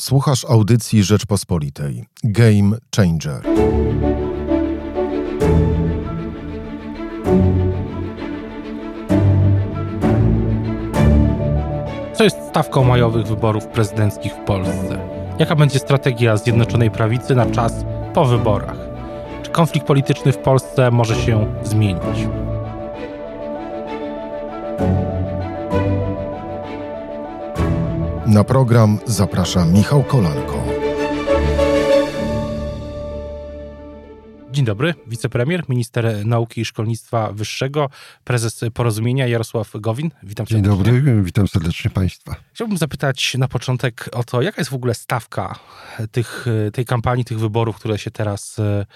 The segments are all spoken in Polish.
Słuchasz audycji Rzeczpospolitej. Game Changer. Co jest stawką majowych wyborów prezydenckich w Polsce? Jaka będzie strategia Zjednoczonej Prawicy na czas po wyborach? Czy konflikt polityczny w Polsce może się zmienić? Na program zaprasza Michał Kolanko. Dzień dobry, wicepremier, minister nauki i szkolnictwa wyższego, prezes Porozumienia Jarosław Gowin. Witam Dzień serdecznie. dobry, witam serdecznie Państwa. Chciałbym zapytać na początek o to, jaka jest w ogóle stawka tych, tej kampanii, tych wyborów, które się teraz e,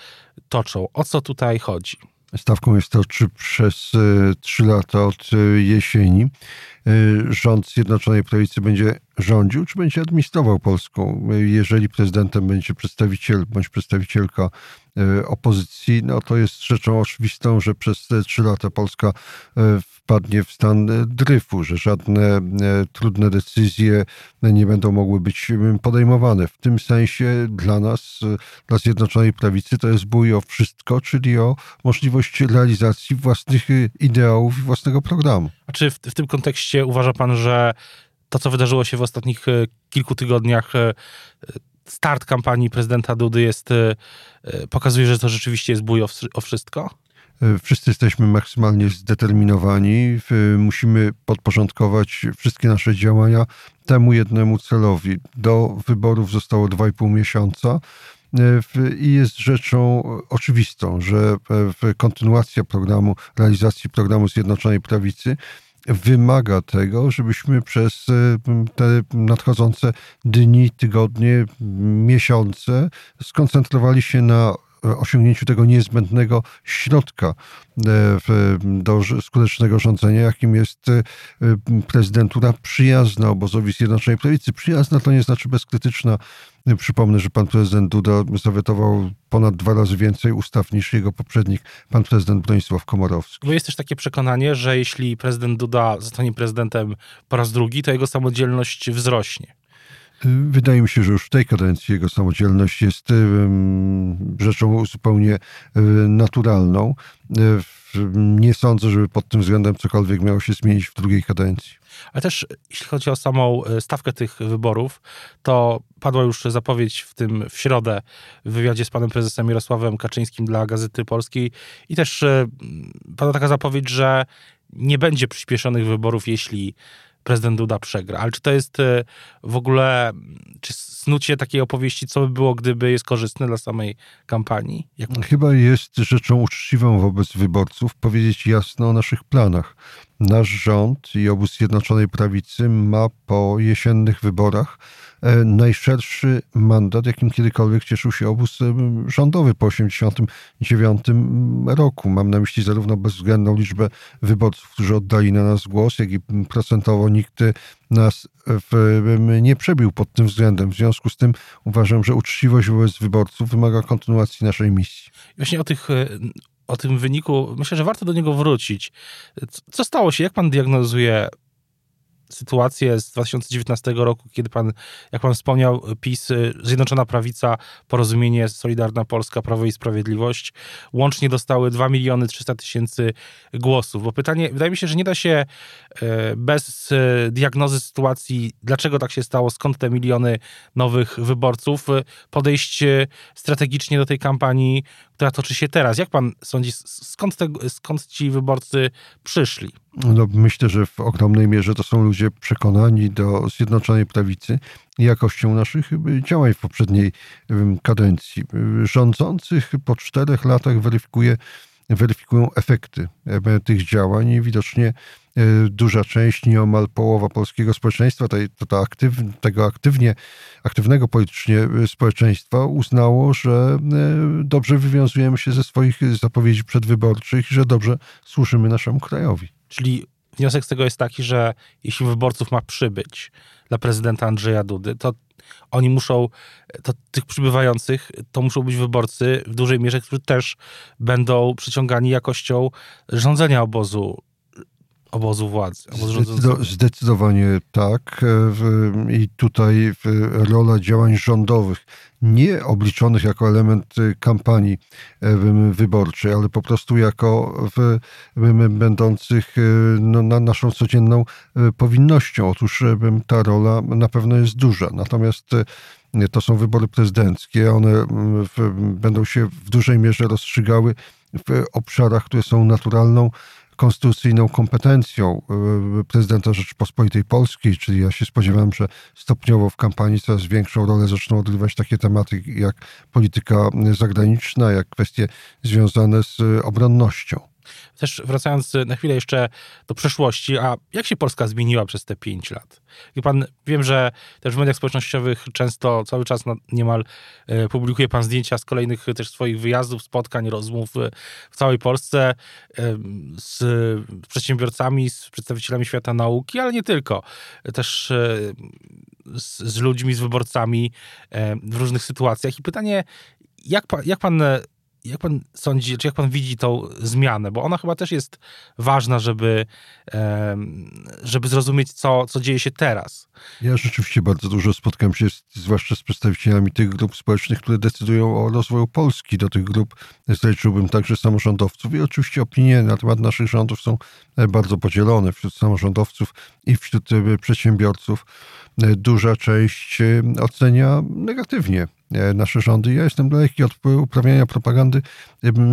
toczą. O co tutaj chodzi? Stawką jest to, czy przez e, trzy lata od e, jesieni e, rząd Zjednoczonej Prawicy będzie rządził, czy będzie administrował Polską. Jeżeli prezydentem będzie przedstawiciel bądź przedstawicielka opozycji, no to jest rzeczą oczywistą, że przez te trzy lata Polska e, wpadnie w stan e, dryfu, że żadne trudne decyzje nie będą mogły być podejmowane. W tym sensie dla nas, dla Zjednoczonej Prawicy, to jest bój o wszystko, czyli o możliwość realizacji własnych ideałów i własnego programu. A czy w, w tym kontekście uważa pan, że to, co wydarzyło się w ostatnich kilku tygodniach, start kampanii prezydenta Dudy jest, e, e, pokazuje, że to rzeczywiście jest bój o, wszy- o wszystko? E, Wszyscy jesteśmy maksymalnie zdeterminowani. Musimy podporządkować wszystkie nasze działania temu jednemu celowi. Do wyborów zostało 2,5 miesiąca. E, I jest rzeczą oczywistą, że e, kontynuacja programu, realizacji programu Zjednoczonej Prawicy wymaga tego, żebyśmy przez e, te nadchodzące dni, tygodnie, miesiące skoncentrowali się na osiągnięciu tego niezbędnego środka e, do skutecznego rządzenia, jakim jest e, prezydentura przyjazna obozowi Zjednoczonej Prawicy. Przyjazna to nie znaczy bezkrytyczna. Przypomnę, że pan prezydent Duda zawetował ponad dwa razy więcej ustaw niż jego poprzednik, pan prezydent Bronisław Komorowski. Bo jest też takie przekonanie, że jeśli prezydent Duda zostanie prezydentem po raz drugi, to jego samodzielność wzrośnie. Wydaje mi się, że już w tej kadencji jego samodzielność jest rzeczą zupełnie e, naturalną. E, w- Nie sądzę, żeby pod tym względem cokolwiek miało się zmienić w drugiej kadencji. Ale też jeśli chodzi o samą e, stawkę tych wyborów, to padła już zapowiedź w tym w środę w wywiadzie z panem prezesem Jarosławem Kaczyńskim dla Gazety Polskiej i też e, padła taka zapowiedź, że nie będzie przyspieszonych wyborów, jeśli prezydent Duda przegra. Ale czy to jest e, w ogóle, czy snucie takiej opowieści, co by było, gdyby jest korzystne dla samej kampanii? Jak Chyba jest rzeczą uczciwą wobec wyborców powiedzieć jasno o naszych planach. Nasz rząd i obóz Zjednoczonej Prawicy ma po jesiennych wyborach e, najszerszy mandat, jakim kiedykolwiek cieszył się obóz em, rządowy po 1989 roku. Mam na myśli zarówno bezwzględną liczbę wyborców, którzy oddali na nas głos, jak i procentowo nikt e, nas w, nie przebił pod tym względem. W związku z tym uważam, że uczciwość wobec wyborców wymaga kontynuacji naszej misji. Właśnie o tych e, o tym wyniku, myślę, że warto do niego wrócić. Co- stało się? Jak pan diagnozuje sytuację z 2019 roku, kiedy pan, jak pan wspomniał, PiS, y, Zjednoczona Prawica, Porozumienie, Solidarna Polska, Prawo i Sprawiedliwość łącznie dostały 2 miliony 300 tysięcy głosów. Bo pytanie, wydaje mi się, że nie da się e, bez e, diagnozy sytuacji, dlaczego tak się stało, skąd te miliony nowych wyborców, e, podejść strategicznie do tej kampanii, która toczy się teraz. Jak pan sądzi, skąd, te, skąd ci wyborcy przyszli? No, myślę, że w ogromnej mierze to są ludzie przekonani do Zjednoczonej Prawicy jakością naszych y, działań w poprzedniej kadencji. Y, Rządzących po czterech latach weryfikuje, weryfikują efekty e, tych działań i widocznie e, duża część, nieomal połowa polskiego społeczeństwa, tej, to, to aktyw, tego aktywnie, aktywnego politycznie e, społeczeństwa uznało, że dobrze wywiązujemy się ze swoich zapowiedzi przedwyborczych i że dobrze służymy naszemu krajowi. Czyli wniosek z tego jest taki, że jeśli wyborców ma przybyć dla prezydenta Andrzeja Dudy, to oni muszą, to tych przybywających, to muszą być wyborcy w dużej mierze, którzy też będą przyciągani jakością rządzenia obozu obozu władzy, obozu Zdecydo, zdecydowanie tak. E, I tutaj rola działań rządowych, nie obliczonych jako element kampanii wyborczej, ale po prostu jako będących no, na naszą codzienną powinnością. Otóż ta rola na pewno jest duża. Natomiast to są wybory prezydenckie. One w, będą się w dużej mierze rozstrzygały w obszarach, które są naturalną konstytucyjną kompetencją y, prezydenta Rzeczypospolitej Polskiej, czyli ja się spodziewam, że stopniowo w kampanii coraz większą rolę zaczną odgrywać takie tematy jak polityka zagraniczna, jak kwestie związane z obronnością. Też wracając na chwilę jeszcze do przeszłości, a jak się Polska zmieniła przez te pięć lat? I pan, wiem, że też w mediach społecznościowych często cały czas niemal e, publikuje pan zdjęcia z kolejnych też swoich wyjazdów, spotkań, rozmów w całej Polsce z przedsiębiorcami, z przedstawicielami świata nauki, ale nie tylko. Też z, z ludźmi, z wyborcami w różnych sytuacjach. I pytanie, jak pan, jak pan jak pan sądzi, czy jak pan widzi tą zmianę? Bo ona chyba też jest ważna, żeby, żeby zrozumieć, co, co dzieje się teraz. Ja rzeczywiście bardzo dużo spotkam się, z, zwłaszcza z przedstawicielami tych grup społecznych, które decydują o rozwoju Polski. Do tych grup zaliczyłbym także samorządowców i oczywiście opinie na temat naszych rządów są e, bardzo podzielone wśród samorządowców i wśród e, przedsiębiorców. E, duża część ocenia negatywnie nasze rządy. Ja jestem daleki od uprawiania propagandy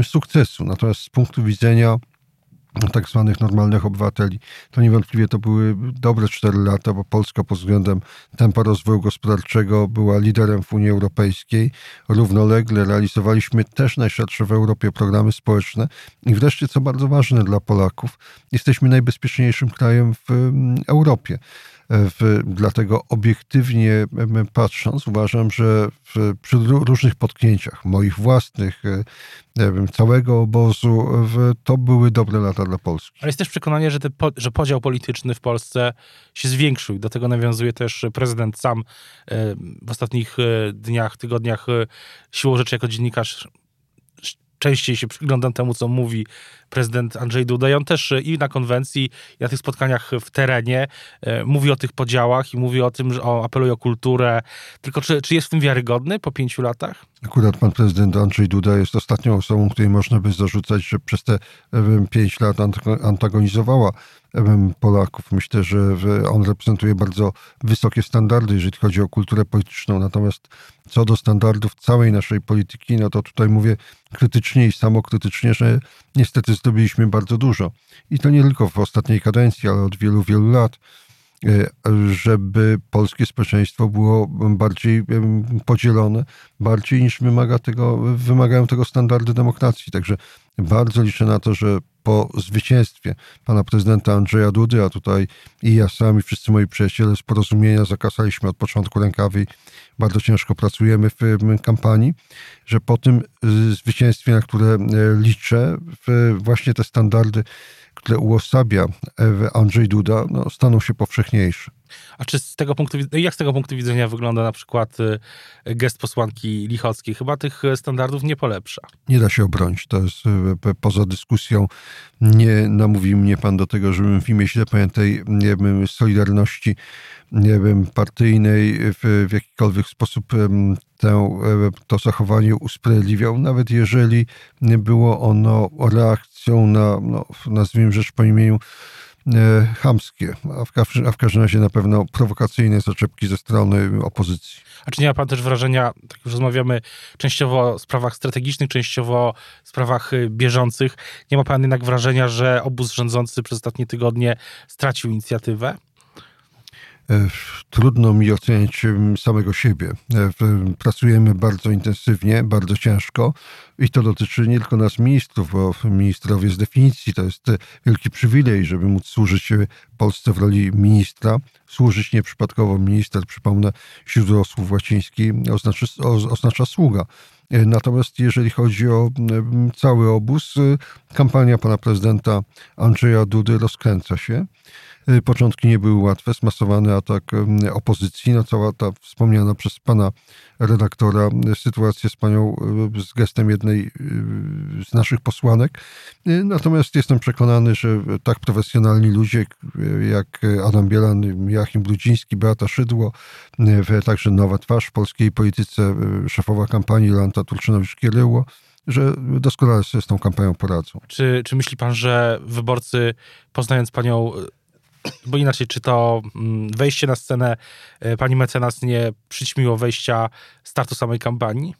sukcesu. Natomiast z punktu widzenia tak zwanych normalnych obywateli. To niewątpliwie to były dobre 4 lata, bo Polska pod względem tempa rozwoju gospodarczego była liderem w Unii Europejskiej. Równolegle realizowaliśmy też najszersze w Europie programy społeczne i wreszcie, co bardzo ważne dla Polaków, jesteśmy najbezpieczniejszym krajem w Europie. W, dlatego obiektywnie patrząc, uważam, że w, przy różnych potknięciach moich własnych, e, wiem, całego obozu, w, to były dobre lata dla Polski. Ale jest też przekonanie, że, te, że podział polityczny w Polsce się zwiększył. Do tego nawiązuje też prezydent sam e, w ostatnich e, dniach, tygodniach siłą rzeczy jako dziennikarz częściej się przyglądam temu, co mówi prezydent Andrzej Duda. I on też e, i na konwencji, i na tych spotkaniach w terenie e, mówi o tych podziałach i mówi o tym, że o, apeluje o kulturę. Tylko czy, czy jest w tym wiarygodny po pięciu latach? Akurat pan prezydent Andrzej Duda jest ostatnią osobą, której można by zarzucać, że przez te pięć lat antagonizowała Polaków. Myślę, że on reprezentuje bardzo wysokie standardy, jeżeli chodzi o kulturę polityczną. Natomiast co do standardów całej naszej polityki, no to tutaj mówię krytycznie i samokrytycznie, że niestety zrobiliśmy bardzo dużo. I to nie tylko w ostatniej kadencji, ale od wielu, wielu lat. E, żeby polskie społeczeństwo było bardziej podzielone, bardziej niż wymaga tego, wymagają tego standardy demokracji. Także bardzo liczę na to, że po zwycięstwie pana prezydenta Andrzeja Dudy, a tutaj i ja sam, i wszyscy moi przyjaciele z porozumienia zakasaliśmy od początku rękawy i bardzo ciężko pracujemy w kampanii, że po tym y, zwycięstwie, na które e, liczę, właśnie te standardy które uosabia Andrzej Duda, no, staną się powszechniejsze. A czy z tego punktu widzenia, jak z tego punktu widzenia wygląda na przykład y, gest posłanki Lichockiej? Chyba tych standardów nie polepsza. Nie da się obronić. To jest y, poza dyskusją. Nie namówił mnie pan do tego, żebym w imię źle pojętej nie wiem, solidarności nie wiem, partyjnej w, w jakikolwiek sposób tę, to zachowanie usprawiedliwiał, nawet jeżeli było ono reakcją na, no, nazwijmy rzecz po imieniu, e, chamskie, a w, a w każdym razie na pewno prowokacyjne zaczepki ze strony opozycji. A czy nie ma pan też wrażenia, tak już rozmawiamy częściowo o sprawach strategicznych, częściowo o sprawach y, bieżących, nie ma pan jednak wrażenia, że obóz rządzący przez ostatnie tygodnie stracił inicjatywę? E, trudno mi oceniać samego siebie. E, pracujemy bardzo intensywnie, bardzo ciężko i to dotyczy nie tylko nas ministrów, bo ministrowie z definicji to jest wielki przywilej, żeby móc służyć Polsce w roli ministra. Służyć nieprzypadkowo minister, przypomnę, źródło słów łaciński oznacza, oznacza sługa. E, natomiast jeżeli chodzi o cały obóz, kampania pana prezydenta Andrzeja Dudy rozkręca się. Początki nie były łatwe, smasowany atak opozycji, no cała ta wspomniana przez pana redaktora sytuacja z panią, z gestem jednej z naszych posłanek. Natomiast jestem przekonany, że tak profesjonalni ludzie jak Adam Bielan, Joachim Brudziński, Beata Szydło, także nowa twarz w polskiej polityce, szefowa kampanii Lanta Turczynowicz-Kieryło, że doskonale sobie z tą kampanią poradzą. Czy, czy myśli pan, że wyborcy, poznając panią, bo inaczej, czy to mm, wejście na scenę e, pani mecenas nie przyćmiło wejścia startu samej kampanii?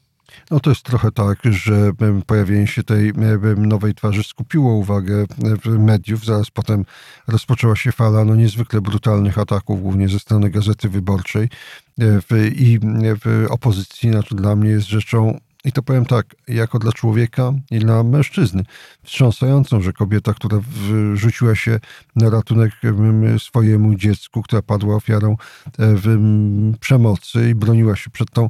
No to jest trochę tak, że pojawienie się tej nowej twarzy skupiło uwagę mediów. Zaraz potem rozpoczęła się fala no, niezwykle brutalnych ataków, głównie ze strony Gazety Wyborczej e, i opozycji. Znaczy dla mnie jest rzeczą i to powiem tak, jako dla człowieka i dla mężczyzny, wstrząsającą, że kobieta, która rzuciła się na ratunek swojemu dziecku, która padła ofiarą e, przemocy i broniła się przed tą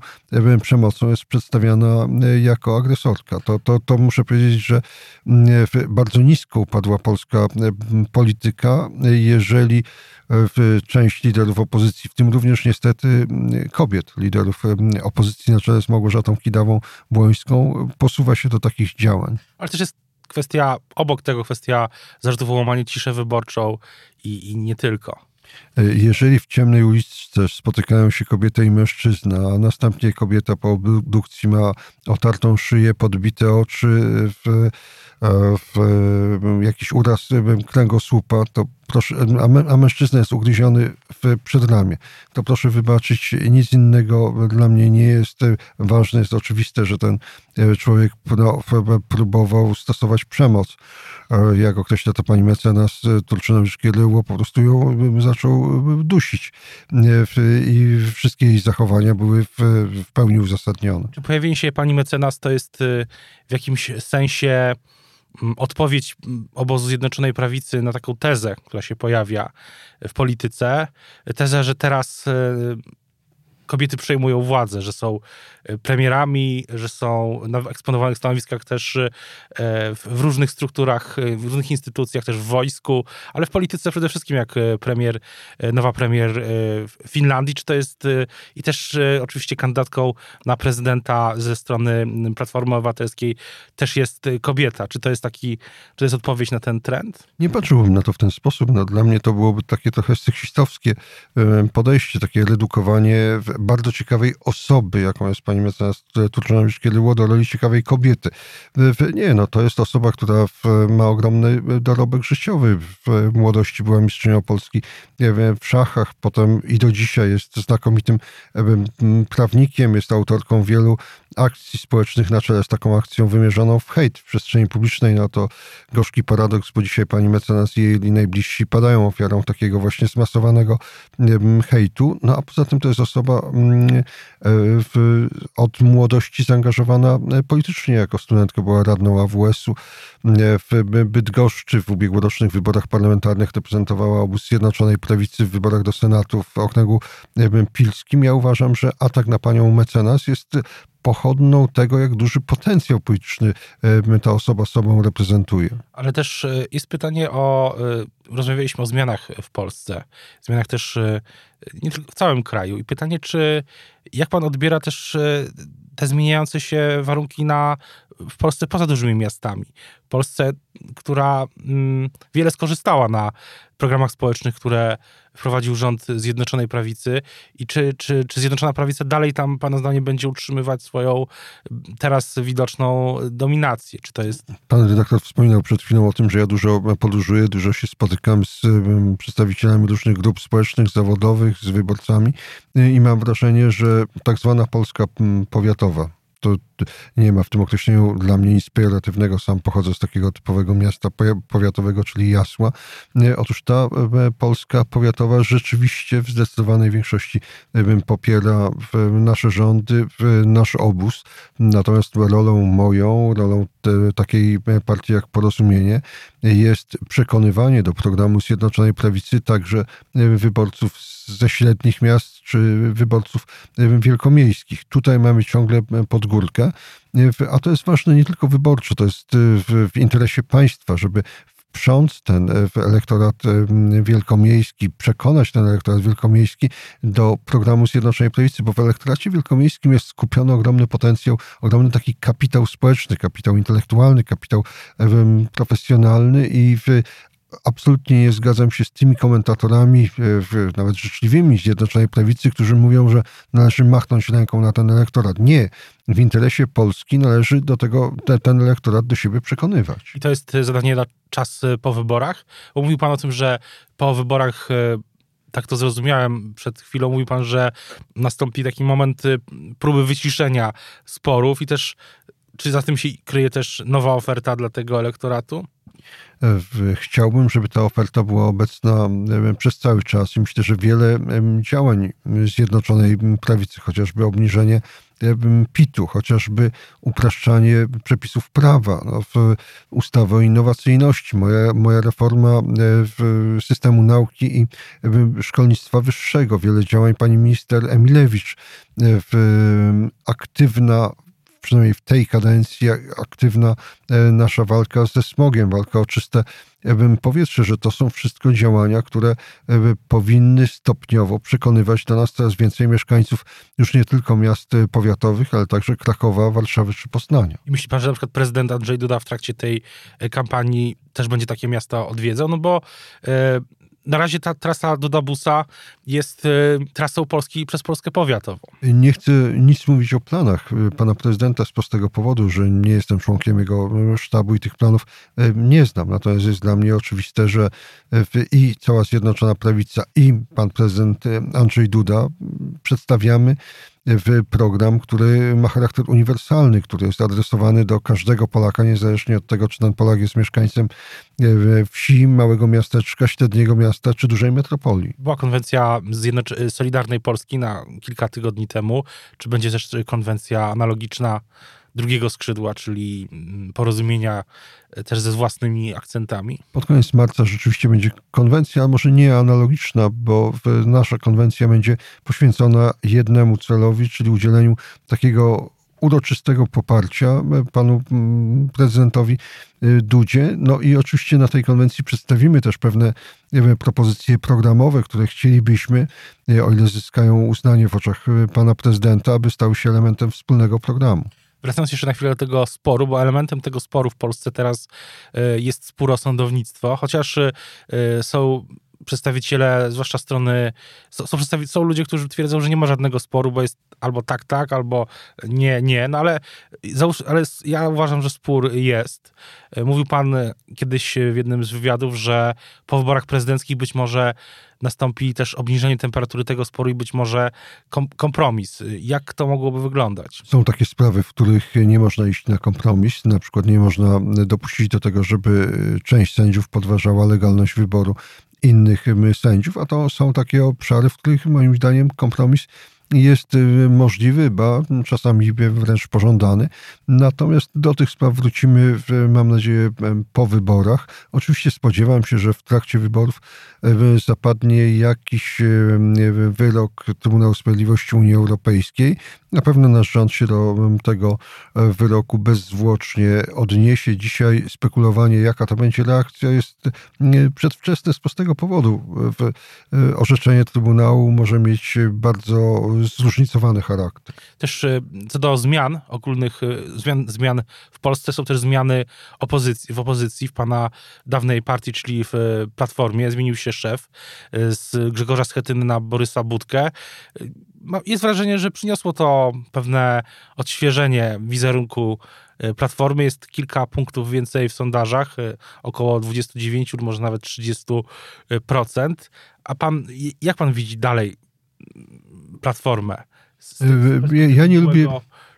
przemocą, jest przedstawiana e, jako agresorka. To, to, to muszę powiedzieć, że bardzo nisko upadła polska polityka, jeżeli część liderów opozycji, w tym również niestety kobiet, liderów opozycji na czele z Małgorzatą Kidawą-Błońską, posuwa się do takich działań. Ale też jest kwestia, obok tego kwestia zarzutów o łamanie ciszę wyborczą i, i nie tylko. E, jeżeli w ciemnej uliczce spotykają się kobieta i mężczyzna, a następnie kobieta po obdukcji ma otartą szyję, podbite oczy, w, e, w, w jakiś uraz kręgosłupa, to proszę, a, mężczyzna jest ugryziony w przedramię, to proszę wybaczyć, nic innego dla mnie nie jest ważne. Jest oczywiste, że ten e, człowiek próbował stosować przemoc. Jak określa to pani mecenas e, Turczynowicz-Kieryło, po prostu ją zaczął dusić. E, I wszystkie jej zachowania były w, pełni uzasadnione. Czy pojawienie się pani mecenas to jest w jakimś sensie odpowiedź obozu Zjednoczonej Prawicy na taką tezę, która się pojawia w polityce. Tezę, że teraz e, kobiety przejmują władzę, że są premierami, że są na eksponowanych stanowiskach też e, w różnych strukturach, e, w różnych instytucjach, też w wojsku, ale w polityce przede wszystkim jak premier, nowa premier Finlandii, czy to jest i też oczywiście kandydatką na prezydenta ze strony Platformy Obywatelskiej też jest kobieta. Czy to jest taki, czy to jest odpowiedź na ten trend? Nie patrzyłbym na to w ten sposób. No, dla mnie to byłoby takie trochę seksistowskie podejście, takie redukowanie bardzo ciekawej osoby, jaką jest pani mecenas Turczynowicz-Kiedyło, do roli ciekawej kobiety. Nie, no to jest osoba, która ma ogromny dorobek życiowy. W młodości była mistrzynią Polski w szachach, potem i do dzisiaj jest znakomitym prawnikiem, jest autorką wielu akcji społecznych na czele z taką akcją wymierzoną w hejt w przestrzeni publicznej. No to gorzki paradoks, bo dzisiaj pani mecenas i jej najbliżsi padają ofiarą takiego właśnie zmasowanego hejtu. No a poza tym to jest osoba mm, w, od młodości zaangażowana politycznie. Jako studentka była radną AWS-u. W Bydgoszczy w ubiegłorocznych wyborach parlamentarnych reprezentowała obóz Zjednoczonej Prawicy w wyborach do Senatu w okręgu pilskim. Ja uważam, że atak na panią mecenas jest pochodną tego, jak duży potencjał polityczny e, ta osoba sobą reprezentuje. Ale też e, jest pytanie o, e, rozmawialiśmy o zmianach w Polsce, zmianach też nie tylko w całym kraju i pytanie, czy jak pan odbiera też te zmieniające się warunki na, w Polsce poza dużymi miastami. W Polsce, która mm, wiele skorzystała na programach społecznych, które wprowadził rząd Zjednoczonej Prawicy i czy, czy, czy Zjednoczona Prawica dalej tam, pana zdaniem, będzie utrzymywać swoją teraz widoczną dominację? Czy to jest... Pan redaktor wspominał przed chwilą o tym, że ja dużo podróżuję, dużo się spotykam z przedstawicielami różnych grup społecznych, zawodowych, z wyborcami i mam wrażenie, że tak zwana Polska powiatowa, to nie ma w tym określeniu dla mnie nic pejoratywnego. Sam pochodzę z takiego typowego miasta powiatowego, czyli Jasła. Otóż ta e, Polska powiatowa rzeczywiście w zdecydowanej większości e, popiera nasze rządy, nasz obóz. Natomiast rolą moją, rolą takiej partii jak Porozumienie jest przekonywanie do programu Zjednoczonej Prawicy także wyborców ze średnich miast czy wyborców wielkomiejskich. Tutaj mamy ciągle podgórkę, a to jest ważne nie tylko wyborczo, to jest w, interesie państwa, żeby wprząc ten elektorat wielkomiejski, przekonać ten elektorat wielkomiejski do programu Zjednoczonej Prawicy, bo w elektoracie wielkomiejskim jest skupiony ogromny potencjał, ogromny taki kapitał społeczny, kapitał intelektualny, kapitał profesjonalny i absolutnie nie zgadzam się z tymi komentatorami, e, nawet życzliwymi Zjednoczonej Prawicy, którzy mówią, że należy machnąć ręką na ten elektorat. Nie. W interesie Polski należy do tego, ten elektorat do siebie przekonywać. I to jest zadanie na czas e, po wyborach? Bo mówił pan o tym, że po wyborach e, tak to zrozumiałem przed chwilą, mówił pan, że nastąpi taki moment próby wyciszenia sporów i też czy za tym się kryje też nowa oferta dla tego elektoratu? Chciałbym, żeby ta oferta była obecna przez cały czas i myślę, że wiele działań Zjednoczonej Prawicy, chociażby obniżenie PIT-u, chociażby upraszczanie przepisów prawa, no, w ustawę o innowacyjności, moja, moja reforma e, systemu nauki i szkolnictwa wyższego, wiele działań pani minister Emilewicz, e, aktywna przynajmniej w tej kadencji aktywna e, nasza walka ze smogiem, walka o czyste powietrze, że to są wszystko działania, które powinny stopniowo przekonywać do nas coraz więcej mieszkańców już nie tylko miast e, powiatowych, ale także Krakowa, Warszawy czy Poznania. I myśli pan, że na przykład prezydent Andrzej Duda w trakcie tej e, kampanii też będzie takie miasta odwiedzał? No bo na razie ta trasa do Dabusa jest y, trasą Polski przez Polskę powiatową. Nie chcę nic mówić o planach y, pana prezydenta z prostego powodu, że nie jestem członkiem jego sztabu i tych planów y, nie znam. Natomiast jest dla mnie oczywiste, że i cała Zjednoczona Prawica i pan prezydent Andrzej Duda przedstawiamy w program, który ma charakter uniwersalny, który jest adresowany do każdego Polaka, niezależnie od tego, czy ten Polak jest mieszkańcem wsi, małego miasteczka, średniego miasta czy dużej metropolii. Była konwencja Zjednoc- Solidarnej Polski na kilka tygodni temu. Czy będzie też konwencja analogiczna drugiego skrzydła, czyli mm, porozumienia e, też ze własnymi akcentami. Pod koniec marca rzeczywiście będzie konwencja, ale może nie analogiczna, bo nasza konwencja będzie poświęcona jednemu celowi, czyli udzieleniu takiego uroczystego poparcia e, panu mm, prezydentowi e, Dudzie. No i oczywiście na tej konwencji przedstawimy też pewne propozycje programowe, które chcielibyśmy, o ile zyskają uznanie w oczach pana prezydenta, aby stały się elementem wspólnego programu. Wracając jeszcze na chwilę do tego sporu, bo elementem tego sporu w Polsce teraz e, jest spór o sądownictwo, chociaż e, są przedstawiciele, zwłaszcza strony, są, są, są, ludzie, którzy twierdzą, że nie ma żadnego sporu, bo jest albo tak, tak, albo nie, nie, no ale, ale ja uważam, że spór jest. E, mówił pan kiedyś w jednym z wywiadów, że po wyborach prezydenckich być może nastąpi też obniżenie temperatury tego sporu i być może kom kompromis. Jak to mogłoby wyglądać? Są takie sprawy, w których nie można iść na kompromis. Na przykład nie można dopuścić do tego, żeby część sędziów podważała legalność wyboru innych sędziów, a to są takie obszary, w których moim zdaniem kompromis jest y, możliwy, ba czasami wręcz pożądany. Natomiast do tych spraw wrócimy, mam nadzieję, po wyborach. Oczywiście spodziewam się, że w trakcie wyborów zapadnie jakiś wyrok Trybunału Sprawiedliwości Unii Europejskiej. Na pewno nasz rząd się do tego e, wyroku bezzwłocznie odniesie. Dzisiaj spekulowanie, jaka to będzie reakcja, jest przedwczesne z prostego powodu. E, orzeczenie Trybunału może mieć bardzo zróżnicowany charakter. Też e, co do zmian ogólnych, zmian, zmian w Polsce są też zmiany opozycji, w opozycji, w pana dawnej partii, czyli w Platformie. Zmienił się szef z Grzegorza Schetyny na Borysa Budkę jest wrażenie, że przyniosło to pewne odświeżenie wizerunku e, Platformy. Jest kilka punktów więcej w sondażach, e, około 29, może nawet 30%. A pan, jak pan widzi dalej Platformę? Ja, ja nie lubię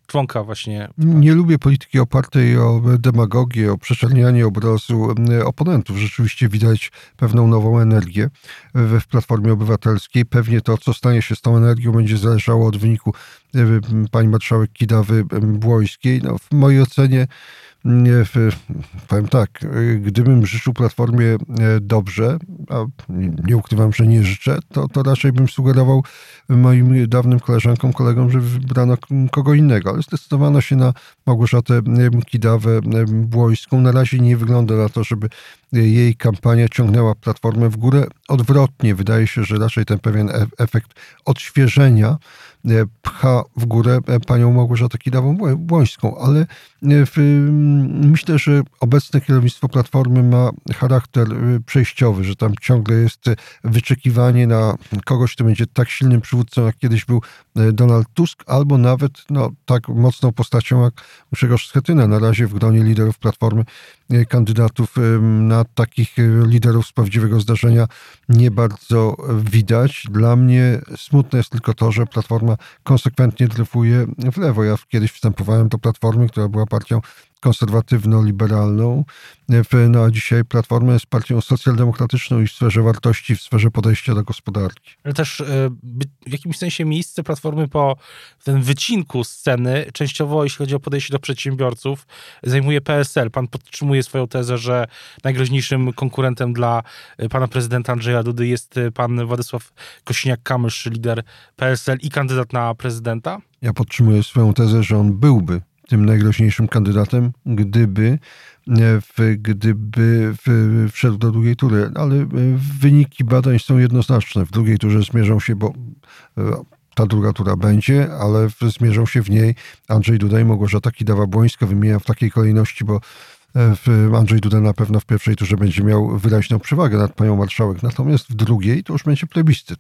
członka właśnie. Nie lubię polityki opartej o demagogię, o przeczernianie obrazu oponentów. Rzeczywiście widać pewną nową energię w Platformie Obywatelskiej. Pewnie to, co stanie się z tą energią, będzie zależało od wyniku pani marszałek Kidawy Błońskiej. No, w mojej ocenie nie, powiem tak, gdybym życzył Platformie e, dobrze, a nie ukrywam, że nie życzę, to, to raczej bym sugerował moim dawnym koleżankom, kolegom, że wybrano kogo innego, ale zdecydowano się na Małgorzatę Kidawę-Błońską. Na razie nie wygląda na to, żeby jej kampania ciągnęła Platformę w górę. Odwrotnie, wydaje się, że raczej ten pewien efekt odświeżenia E, pcha w górę e, panią Małgorzatę Kidawą-Błońską, ale e, w, myślę, że obecne kierownictwo Platformy ma charakter przejściowy, że tam ciągle jest wyczekiwanie na kogoś, kto będzie tak silnym przywódcą, jak kiedyś był Donald Tusk, albo nawet no, tak mocną postacią jak Grzegorz Schetyna. Na razie w gronie liderów Platformy kandydatów na takich liderów z prawdziwego zdarzenia nie bardzo widać. Dla mnie smutne jest tylko to, że Platforma konsekwentnie dryfuje w lewo. Ja kiedyś wstępowałem do Platformy, która była partią konserwatywno-liberalną, no a dzisiaj Platforma jest partią socjaldemokratyczną i w sferze wartości, w sferze podejścia do gospodarki. Ale też e, w jakimś sensie miejsce Platformy po ten wycinku sceny, częściowo jeśli chodzi o podejście do przedsiębiorców, zajmuje PSL. Pan podtrzymuje swoją tezę, że najgroźniejszym konkurentem dla e, pana prezydenta Andrzeja Dudy jest e, pan Władysław Kosiniak-Kamysz, lider PSL i kandydat na prezydenta? Ja podtrzymuję swoją tezę, że on byłby tym najgroźniejszym kandydatem, gdyby, w, gdyby w, wszedł do drugiej tury. Ale e, wyniki badań są jednoznaczne. W drugiej turze zmierzą się, bo e, ta druga tura będzie, ale zmierzą się w niej Andrzej Duda i Małgorzata Kidawa-Błońska. Wymieniam w takiej kolejności, bo e, Andrzej Duda na pewno w pierwszej turze będzie miał wyraźną przewagę nad panią marszałek, natomiast w drugiej to już będzie plebiscyt.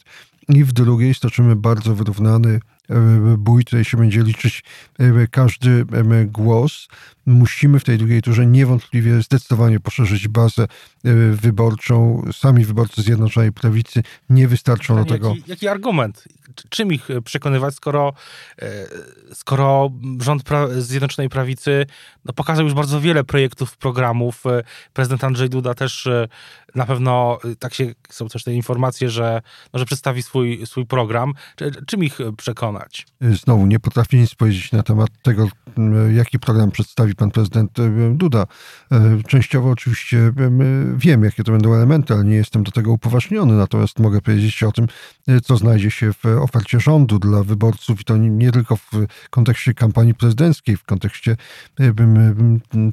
I w drugiej stoczymy bardzo wyrównany E, bój, tutaj się będzie liczyć e, każdy e, głos. Musimy w tej drugiej turze niewątpliwie zdecydowanie poszerzyć bazę wyborczą. Sami wyborcy Zjednoczonej Prawicy nie wystarczą do tego. Jaki, jaki argument? Czym ich przekonywać, skoro, skoro rząd Zjednoczonej Prawicy no, pokazał już bardzo wiele projektów, programów. Prezydent Andrzej Duda też na pewno, tak się, są też te informacje, że, no, że przedstawi swój, swój program. Czym ich przekonać? przekonać. Znowu, nie potrafię nic powiedzieć na temat tego, jaki program przedstawi pan prezydent e, Duda. E, częściowo oczywiście wiem, jakie to będą elementy, ale nie jestem do tego upoważniony. Natomiast mogę powiedzieć o tym, e, co znajdzie się w ofercie rządu dla wyborców i to nie tylko w kontekście kampanii prezydenckiej, w kontekście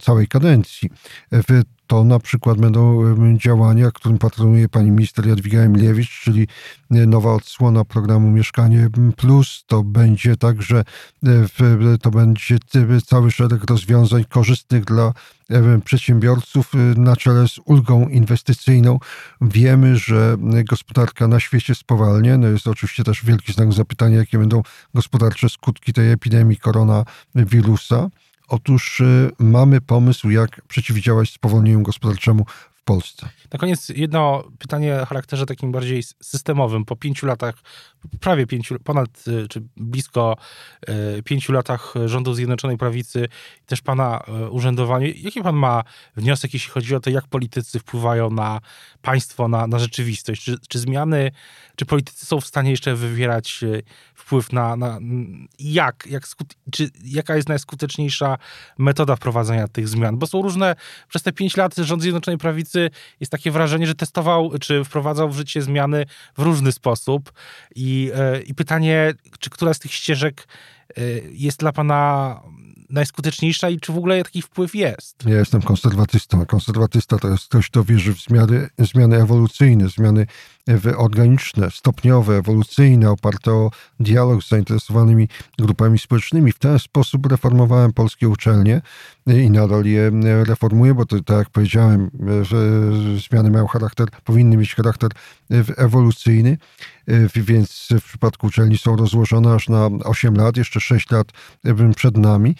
całej kadencji. W to na przykład będą działania, którym patronuje pani minister Jadwiga Emiliewicz, czyli e, nowa odsłona programu Mieszkanie Plus. To będzie także e, to będzie cały szereg rozwiązań korzystnych dla e, przedsiębiorców na czele z ulgą inwestycyjną. Wiemy, że gospodarka na świecie spowalnia. No jest oczywiście też wielki znak zapytania, jakie będą gospodarcze skutki tej epidemii koronawirusa. Otóż y, mamy pomysł, jak przeciwdziałać spowolnieniu gospodarczemu Polsce. Na koniec jedno pytanie o charakterze takim bardziej systemowym. Po pięciu latach, prawie pięciu, ponad y, czy blisko y, pięciu latach rządów Zjednoczonej Prawicy też pana urzędowania, jaki pan ma wniosek, jeśli chodzi o to, jak politycy wpływają na państwo, na, na rzeczywistość? Czy, czy zmiany, czy politycy są w stanie jeszcze wywierać wpływ na, na jak, jak skut, czy jaka jest najskuteczniejsza metoda wprowadzania tych zmian? Bo są różne, przez te pięć lat rząd Zjednoczonej Prawicy jest takie wrażenie, że testował, czy wprowadzał w życie zmiany w różny sposób i, e, i pytanie, czy która z tych ścieżek e, jest dla pana najskuteczniejsza i czy w ogóle taki wpływ jest? Ja jestem konserwatystą, konserwatysta to jest ktoś, kto wierzy w zmiany, zmiany ewolucyjne, zmiany organiczne, stopniowe, ewolucyjne, oparte o dialog z zainteresowanymi grupami społecznymi. W ten sposób reformowałem polskie uczelnie i nadal je reformuję, bo to, tak jak powiedziałem, że zmiany mają charakter, powinny mieć charakter ewolucyjny, więc w przypadku uczelni są rozłożone aż na 8 lat, jeszcze 6 lat przed nami.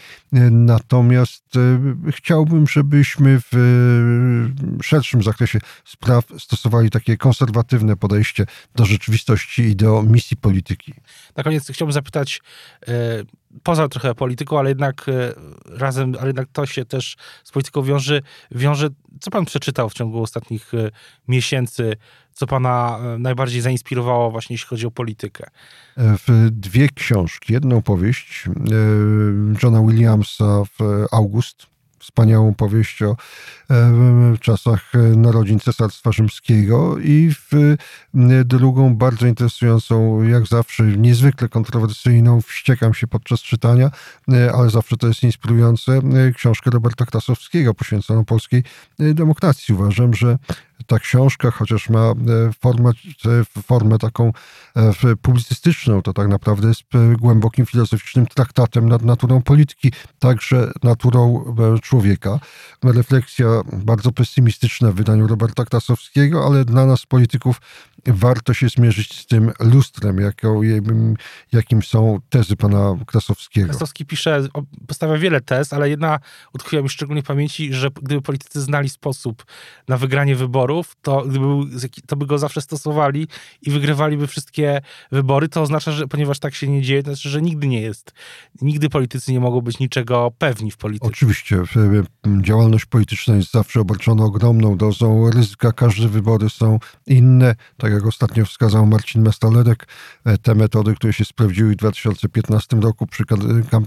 Natomiast e, chciałbym, żebyśmy w szerszym zakresie spraw stosowali takie konserwatywne podejście do rzeczywistości i do misji polityki. Na koniec chciałbym zapytać, e, poza trochę polityką, ale jednak e, razem, ale jednak to się też z polityką wiąże, wiąże. Co pan przeczytał w ciągu ostatnich e, miesięcy, co pana najbardziej zainspirowało właśnie jeśli chodzi o politykę? W dwie książki. Jedną powieść Johna Williamsa w August, wspaniałą powieść o e, czasach narodzin Cesarstwa Rzymskiego i w drugą bardzo interesującą, jak zawsze, niezwykle kontrowersyjną, wściekam się podczas czytania, ale zawsze to jest inspirujące, książkę Roberta Krasowskiego poświęconą polskiej demokracji. Uważam, że ta książka, chociaż ma e, formę, e, formę taką e, publicystyczną, to tak naprawdę jest głębokim filozoficznym traktatem nad naturą polityki, także naturą człowieka. Refleksja bardzo pesymistyczna w wydaniu Roberta Krasowskiego, ale dla nas polityków warto się zmierzyć z tym lustrem, jaką, jakim są tezy pana Krasowskiego. Krasowski pisze, postawia wiele tez, ale jedna utkwiła mi szczególnie w pamięci, że gdyby politycy znali sposób na wygranie wyborów, to, gdyby, to by go zawsze stosowali i wygrywaliby wszystkie wybory. To oznacza, że ponieważ tak się nie dzieje, to znaczy, że nigdy nie jest. Nigdy politycy nie mogą być niczego pewni w polityce. Oczywiście. Działalność polityczna jest zawsze obarczona ogromną dozą ryzyka. Każde wybory są inne. Tak tak jak ostatnio wskazał Marcin Mastalerek, e, te metody, które się sprawdziły w 2015 roku przy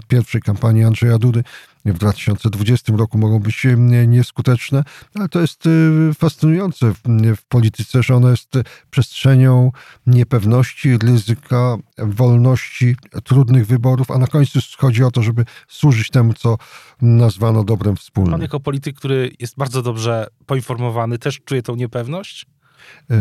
pierwszej kampanii Andrzeja Dudy, w 2020 roku mogą być e, nieskuteczne, ale to jest e, fascynujące w polityce, że ona jest przestrzenią niepewności, ryzyka, wolności, trudnych wyborów, a na końcu chodzi o to, żeby służyć temu, co nazwano dobrem wspólnym. Pan jako polityk, który jest bardzo dobrze poinformowany, też czuje tą niepewność? E,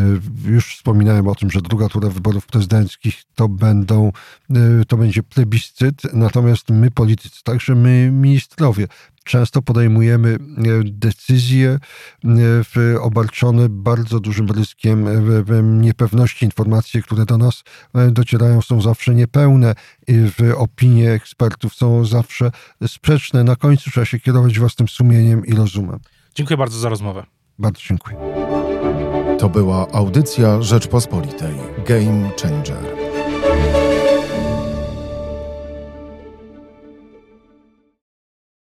już wspominałem o tym, że druga tura wyborów prezydenckich to będą, e, to będzie plebiscyt, natomiast my politycy, także my ministrowie, często podejmujemy e, decyzje obarczone bardzo dużym ryzykiem niepewności. Informacje, które do nas docierają, są zawsze niepełne. Opinie ekspertów są zawsze sprzeczne. Na końcu trzeba się kierować własnym sumieniem i rozumem. Dziękuję bardzo za rozmowę. Bardzo dziękuję. To była audycja Rzeczpospolitej. Game Changer.